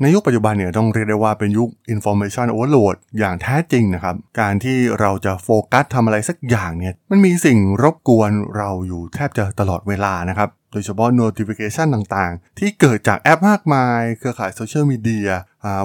ในยุคปัจจุบันเนี่ยต้องเรียกได้ว่าเป็นยุค information overload อย่างแท้จริงนะครับ การที่เราจะโฟกัสทำอะไรสักอย่างเนี่ยมันมีสิ่งรบกวนเราอยู่แทบจะตลอดเวลานะครับ โดยเฉพาะ notification ต่างๆ ที่เกิดจากแอปมากมาย เครือข่ายโซเชียลมีเดีย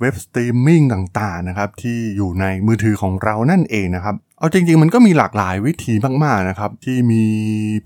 เว็บสตรีมมิ่งต่างๆนะครับที่อยู่ในมือถือของเรานั่นเองนะครับ เอาจริง ๆ มันก็มีหลากหลายวิธีมากๆนะครับที่มี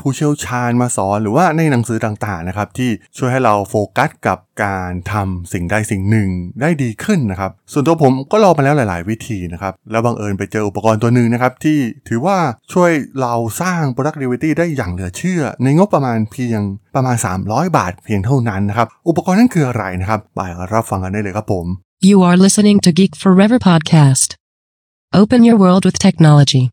ผู้เชี่ยวชาญมาสอนหรือว่าในหนังสือต่างๆนะครับที่ช่วยให้เราโฟกัสกับการทำสิ่งใดสิ่งหนึ่งได้ดีขึ้นนะครับ ส่วนตัวผมก็ลองมาแล้วหลาย ๆ วิธีนะครับ แล้วบังเอิญไปเจออุปกรณ์ตัวหนึ่งนะครับที่ถือว่าช่วยเราสร้าง productivity ได้อย่างเหลือเชื่อ ในงบประมาณเพียงประมาณ 300 บาทเพียงเท่านั้นนะครับอุปกรณ์นั้นคืออะไรนะครับไปรับฟังกันได้เลยครับผม You are listening to Geek Forever podcast. Open your world with technology.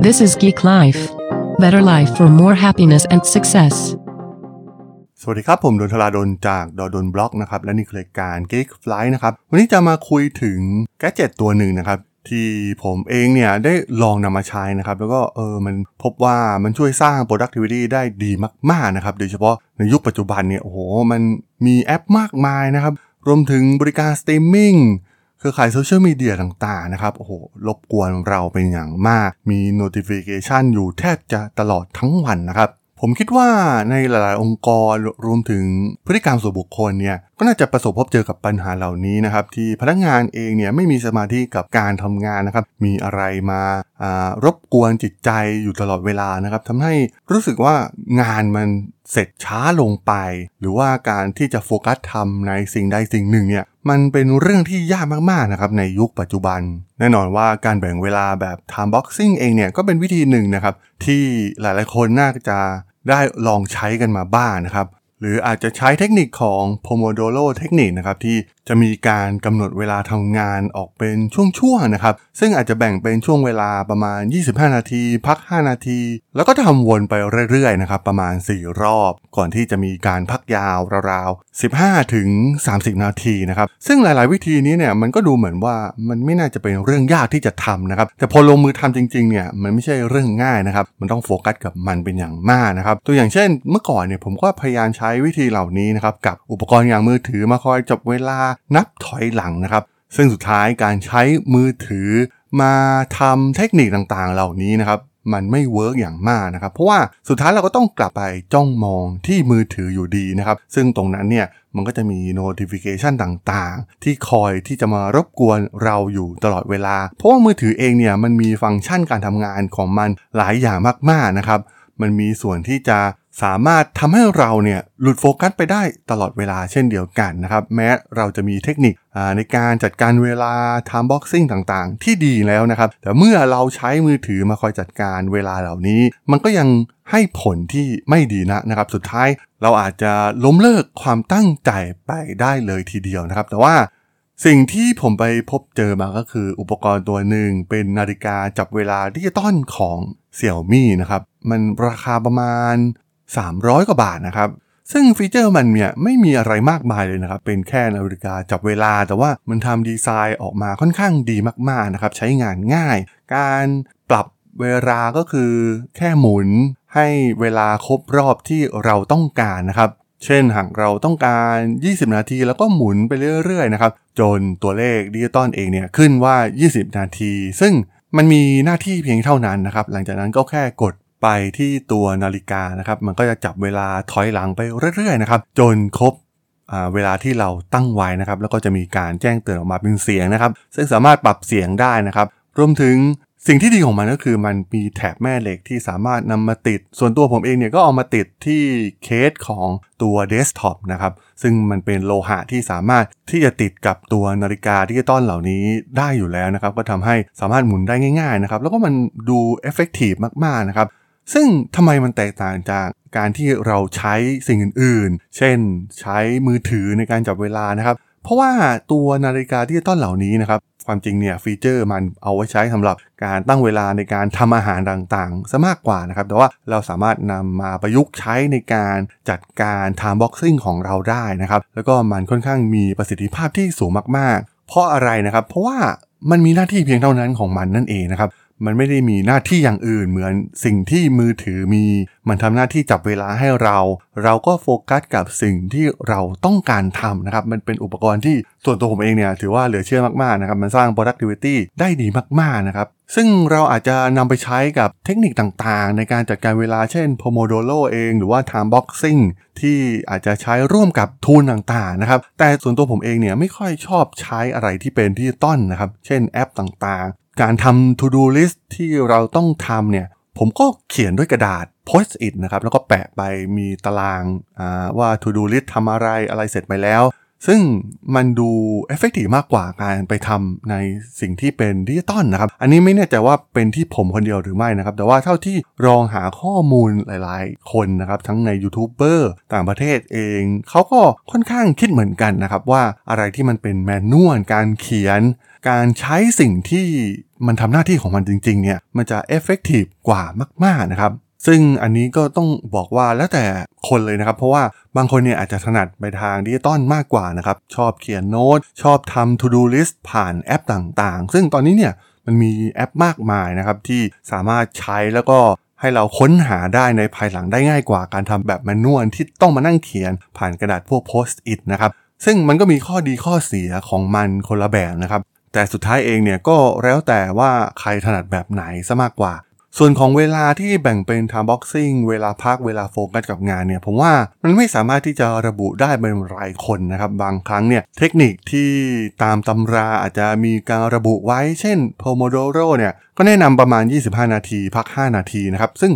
This is Geek Life. Better life for more happiness and success. สวัสดีครับ ผมดนทลาดนจากดดนบล็อกนะครับ และนี่คือรายการ Geek Fly นะครับ วันนี้จะมาคุยถึงแกจ g ตตัวหนึ่งนะครับ ที่ผมเองเนี่ยได้ลองนำมาใช้นะครับ แล้วก็เออมันพบว่ามันช่วยสร้าง productivity ได้ดีมาก ๆ นะครับ โดยเฉพาะในยุคปัจจุบันเนี่ยโอ้โห มันมีแอปมากมายนะครับ รวมถึงบริการสตรีมมิ่งเครือข่ายโซเชียลมีเดียต่างๆนะครับโอ้โหรบกวนเราเป็นอย่างมาก มี notification อยู่แทบจะตลอดทั้งวันนะครับ ผมคิดว่าในหลาย ๆ องค์กรรวมถึงพฤติกรรมส่วนบุคคลเนี่ยก็น่าจะประสบพบเจอกับปัญหาเหล่านี้นะครับ ที่พนักงานเองเนี่ยไม่มีสมาธิกับการทำงานนะครับ มีอะไรมารบกวนจิตใจอยู่ตลอดเวลานะครับทำให้รู้สึกว่างานมันเสร็จช้าลงไป หรือว่าการที่จะโฟกัสทำในสิ่งใดสิ่งหนึ่งเนี่ยมันเป็นเรื่องที่ยากมาก ๆ นะครับในยุคปัจจุบัน แน่นอนว่าการแบ่งเวลาแบบ time boxing เองเนี่ยก็เป็นวิธีหนึ่งนะครับที่หลาย ๆ คนน่าจะ ได้ลองใช้กันมาบ้างนนะครับ หรืออาจจะใช้เทคนิคของ Pomodoro เทคนิคนะครับที่จะมีการกำหนดเวลาทำงานออกเป็นช่วงๆนะครับ ซึ่งอาจจะแบ่งเป็นช่วงเวลาประมาณ 25 นาที พัก 5 นาที แล้วก็ทำวนไปเรื่อยๆนะครับประมาณ 4 รอบ ก่อนที่จะมีการพักยาวราวๆ 15 ถึง 30 นาทีนะครับ ซึ่งหลายๆ วิธีนี้เนี่ยมันก็ดูเหมือนว่ามันไม่น่าจะเป็นเรื่องยากที่จะทำนะครับ แต่พอลงมือทำจริงๆเนี่ยมันไม่ใช่เรื่องง่ายนะครับ มันต้องโฟกัสกับมันเป็นอย่างมากนะครับ ตัวอย่างเช่น เมื่อก่อนเนี่ยผมก็พยายามใช้วิธีเหล่านี้นะครับกับอุปกรณ์อย่างมือถือมาคอยจับเวลานับถอยหลังนะครับ ซึ่งสุดท้ายการใช้มือถือ มาทำเทคนิคต่างๆ เหล่านี้นะครับมันไม่ work อย่างมากนะครับ เพราะว่าสุดท้ายเราก็ต้องกลับไปจ้องมองที่มือถืออยู่ดีนะครับ ซึ่งตรงนั้นเนี่ยมันก็จะมี notification ต่างๆ ที่คอยที่จะมารบกวนเราอยู่ตลอดเวลา เพราะว่ามือถือเองเนี่ยมันมีฟังก์ชันการทำงานของมันหลายอย่างมากๆนะครับ มันมีส่วนที่จะ สามารถทำให้เราเนี่ยหลุดโฟกัสไปได้ตลอดเวลาเช่นเดียวกันนะครับ แม้เราจะมีเทคนิคในการจัดการเวลา time boxing ต่างๆ ที่ดีแล้วนะครับ แต่เมื่อเราใช้มือถือมาคอยจัดการเวลาเหล่านี้ มันก็ยังให้ผลที่ไม่ดีนะนะครับ สุดท้ายเราอาจจะล้มเลิกความตั้งใจไปได้เลยทีเดียวนะครับ แต่ว่าสิ่งที่ผมไปพบเจอมาก็คืออุปกรณ์ตัวหนึ่งเป็นนาฬิกาจับเวลาดิจิตอลของเสี่ยวมี่นะครับ มันราคาประมาณ 300 กว่าบาทนะครับ ซึ่งฟีเจอร์มันเนี่ยไม่มีอะไรมากมายเลยนะครับ เป็นแค่นาฬิกาจับเวลา แต่ว่ามันทำดีไซน์ออกมาค่อนข้างดีมากๆนะครับ ใช้งานง่าย การปรับเวลาก็คือแค่หมุนให้เวลาครบรอบที่เราต้องการนะครับเช่นหากเราต้องการ 20 นาทีแล้วก็หมุนไปเรื่อยๆนะครับ จนตัวเลขดิจิตอลเองเนี่ยขึ้นว่า 20 นาที ซึ่งมันมีหน้าที่เพียงเท่านั้นนะครับ หลังจากนั้นก็แค่กด ไปที่ตัวนาฬิกานะครับ มันก็จะจับเวลาถอยหลังไปเรื่อยๆนะครับ จนครบเวลาที่เราตั้งไว้นะครับ แล้วก็จะมีการแจ้งเตือนออกมาเป็นเสียงนะครับ ซึ่งสามารถปรับเสียงได้นะครับ รวมถึงสิ่งที่ดีของมันก็คือมันมีแถบแม่เหล็กที่สามารถนำมาติด ส่วนตัวผมเองเนี่ยก็เอามาติดที่เคสของตัวเดสก์ท็อปนะครับ ซึ่งมันเป็นโลหะที่สามารถที่จะติดกับตัวนาฬิกาดิจิตอลเหล่านี้ได้อยู่แล้วนะครับ ก็ทำให้สามารถหมุนได้ง่ายๆนะครับ แล้วก็มันดู effective มากๆนะครับ ซึ่งทำไมมันแตกต่างจากการที่เราใช้สิ่งอื่นๆ เช่น ใช้มือถือในการจับเวลานะครับ เพราะว่าตัวนาฬิกาดิจิตอลเหล่านี้นะครับความจริงเนี่ยฟีเจอร์มันเอาไว้ใช้สำหรับการตั้งเวลาในการทำอาหารต่างๆซะมากกว่านะครับ แต่ว่าเราสามารถนำมาประยุกต์ใช้ในการจัดการ time boxing ของเราได้นะครับ แล้วก็มันค่อนข้างมีประสิทธิภาพที่สูงมากๆ เพราะอะไรนะครับ เพราะว่ามันมีหน้าที่เพียงเท่านั้นของมันนั่นเองนะครับ มันไม่ได้มีหน้าที่อย่างอื่น เหมือนสิ่งที่มือถือมี มันทำหน้าที่จับเวลาให้เรา เราก็โฟกัสกับสิ่งที่เราต้องการทำนะครับ มันเป็นอุปกรณ์ที่ส่วนตัวผมเองเนี่ยถือว่าเหลือเชื่อมากๆนะครับ มันสร้าง productivity ได้ดีมากๆนะครับ ซึ่งเราอาจจะนำไปใช้กับเทคนิคต่างๆ ในการจัดการเวลาเช่น Pomodoro เอง หรือว่า Time Boxing ที่อาจจะใช้ร่วมกับ tool ต่างๆนะครับ แต่ส่วนตัวผมเองเนี่ยไม่ค่อยชอบใช้อะไรที่เป็นดิจิตอลนะครับ เช่นแอปต่าง การทำ to do list ที่เราต้องทำเนี่ยผมก็เขียนด้วยกระดาษ post it นะครับ แล้วก็แปะไปมีตารางว่า to do list ทำอะไรอะไรเสร็จไปแล้ว ซึ่งมันดู effective มากกว่าการไปทำในสิ่งที่เป็นดิจิตอลนะครับ อันนี้ไม่แน่ใจว่าเป็นที่ผมคนเดียวหรือไม่นะครับ แต่ว่าเท่าที่ลองหาข้อมูลหลายๆ คนนะครับ ทั้งในยูทูบเบอร์ต่างประเทศเอง เขาก็ค่อนข้างคิดเหมือนกันนะครับ ว่าอะไรที่มันเป็น manual การเขียน การใช้สิ่งที่ มันทำหน้าที่ของมันจริงๆเนี่ยมันจะ effective กว่ามากๆนะครับซึ่งอันนี้ก็ต้องบอกว่าแล้วแต่คนเลยนะครับ เพราะว่าบางคนเนี่ยอาจจะถนัดไปทางดิจิตอลมากกว่านะครับ ชอบเขียนโน้ต ชอบทำ to do list ผ่านแอปต่างๆ ซึ่งตอนนี้เนี่ยมันมีแอปมากมายนะครับ ที่สามารถใช้แล้วก็ให้เราค้นหาได้ในภายหลังได้ง่ายกว่าการทำแบบ manual ที่ต้องมานั่งเขียนผ่านกระดาษพวก Post-it นะครับซึ่งมันก็มีข้อดีข้อเสียของมันคนละแบบนะครับ แต่สุดท้ายเองเนี่ยก็แล้วแต่ว่าใครถนัดแบบไหนซะมากกว่า ส่วนของเวลาที่แบ่งเป็น time boxing เวลาพักเวลาโฟกัสกับงานเนี่ยผมว่ามันไม่สามารถที่จะระบุได้เป็นรายคนนะครับ บางครั้งเนี่ยเทคนิคที่ตามตำราอาจจะมีการระบุไว้ เช่น Pomodoro เนี่ยก็แนะนำประมาณ 25 นาทีพัก 5 นาทีนะครับ ซึ่ง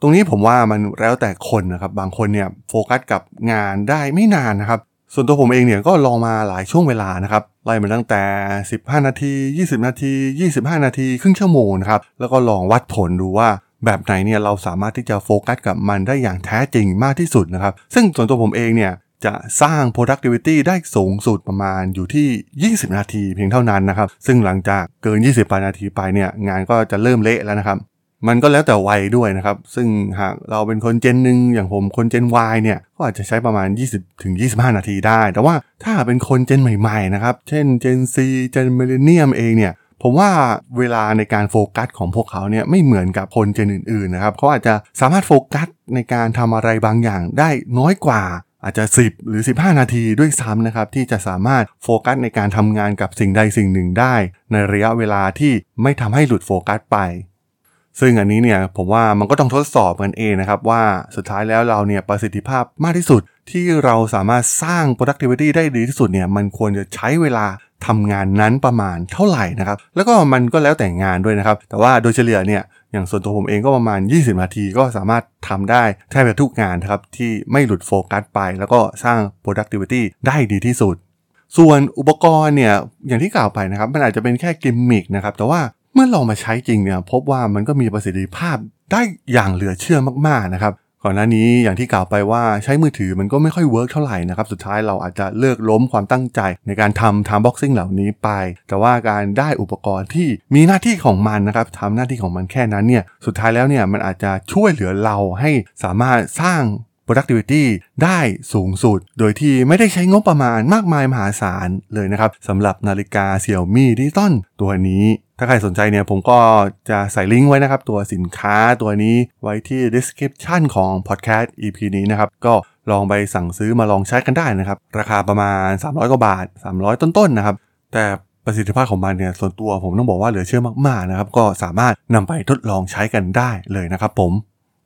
ตรงนี้ผมว่ามันแล้วแต่คนนะครับ บางคนเนี่ยโฟกัสกับงานได้ไม่นานนะครับ ส่วนตัวผมเองเนี่ยก็ลองมาหลายช่วงเวลานะครับไล่มาตั้งแต่ 15 นาที 20 นาที 25 นาที ครึ่งชั่วโมงนะครับแล้วก็ลองวัดผลดูว่าแบบไหนเนี่ยเราสามารถที่จะโฟกัสกับมันได้อย่างแท้จริงมากที่สุดนะครับ ซึ่งส่วนตัวผมเองเนี่ยจะสร้าง productivity ได้สูงสุดประมาณอยู่ที่ 20 นาทีเพียงเท่านั้นนะครับ ซึ่งหลังจากเกิน 20นาทีไปเนี่ยงานก็จะเริ่มเละแล้วนะครับ มันก็แล้วแต่วัยด้วยนะครับ ซึ่งหากเราเป็นคนเจนหนึ่งอย่างผมคนเจน Y เนี่ยก็อาจจะใช้ประมาณ 20ถึง25 นาทีได้ แต่ว่าถ้าเป็นคนเจนใหม่ๆนะครับ เช่นเจน C เจนมิเลเนียมเองเนี่ยผมว่าเวลาในการโฟกัสของพวกเขาเนี่ยไม่เหมือนกับคนเจนอื่นๆนะครับเขาอาจจะสามารถโฟกัสในการทำอะไรบางอย่างได้น้อยกว่าอาจจะ 10 หรือ 15 นาทีด้วยซ้ำนะครับ ที่จะสามารถโฟกัสในการทำงานกับสิ่งใดสิ่งหนึ่งได้ ในระยะเวลาที่ไม่ทำให้หลุดโฟกัสไป ซึ่งอันนี้เนี่ยผมว่ามันก็ต้องทดสอบกันเองนะครับว่าสุดท้ายแล้วเราเนี่ยประสิทธิภาพมากที่สุดที่เราสามารถสร้าง productivity ได้ดีที่สุดเนี่ยมันควรจะใช้เวลาทำงานนั้นประมาณเท่าไหร่นะครับ แล้วก็มันก็แล้วแต่งานด้วยนะครับ แต่ว่าโดยเฉลี่ยเนี่ยอย่างส่วนตัวผมเองก็ประมาณ 20 นาทีก็สามารถทำได้แทบจะทุกงานครับที่ไม่หลุดโฟกัสไป แล้วก็สร้าง productivity ได้ดีที่สุดส่วนอุปกรณ์เนี่ยอย่างที่กล่าวไปนะครับมันอาจจะเป็นแค่กิมมิคนะครับแต่ว่า เมื่อลองมาใช้จริงเนี่ยพบว่ามันก็มีประสิทธิภาพได้อย่างเหลือเชื่อมากๆนะครับก่อนหน้านี้อย่างที่กล่าวไปว่าใช้มือถือมันก็ไม่ค่อย work เท่าไหร่นะครับสุดท้ายเราอาจจะเลิกล้มความตั้งใจในการทำ time boxing เหล่านี้ไป แต่ว่าการได้อุปกรณ์ที่มีหน้าที่ของมันนะครับทำหน้าที่ของมันแค่นั้นเนี่ยสุดท้ายแล้วเนี่ยมันอาจจะช่วยเหลือเราให้สามารถสร้าง productivity ได้สูงสุด โดยที่ไม่ได้ใช้งบประมาณมากมายมหาศาลเลยนะครับสำหรับนาฬิกาเสี่ยวมี่ดิจิตอลตัวนี้ ถ้าใครสนใจเนี่ยผมก็จะใส่ลิงก์ไว้นะครับ ตัวสินค้าตัวนี้ไว้ที่ description ของ podcast EP นี้นะครับ ก็ลองไปสั่งซื้อมาลองใช้กันได้นะครับ ราคาประมาณ 300 กว่าบาท 300 ต้นๆนนะครับ แต่ประสิทธิภาพของมันเนี่ยส่วนตัวผมต้องบอกว่าเหลือเชื่อมากๆนะครับ ก็สามารถนำไปทดลองใช้กันได้เลยนะครับผม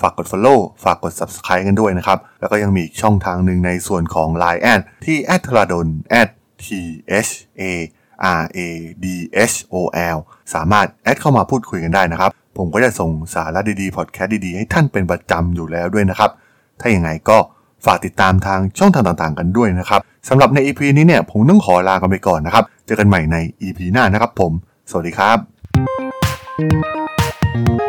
ฝากกด Follow ฝากกด Subscribe กันด้วยนะครับ แล้วก็ยังมีช่องทางหนึ่งในส่วนของ Line แอดที่ a t r a d o n t h a r a d h o l สามารถ add เข้ามาพูดคุยกันได้นะครับ ผมก็จะส่งสาระดีๆ พอดแคสต์ดีๆ ให้ท่านเป็นประจำอยู่แล้วด้วยนะครับ ถ้าอย่างไงก็ฝากติดตามทางช่องทางต่างๆ กันด้วยนะครับสำหรับใน EP นี้เนี่ยผมต้องขอลากันไปก่อนนะครับ เจอกันใหม่ใน EP หน้านะครับผม สวัสดีครับ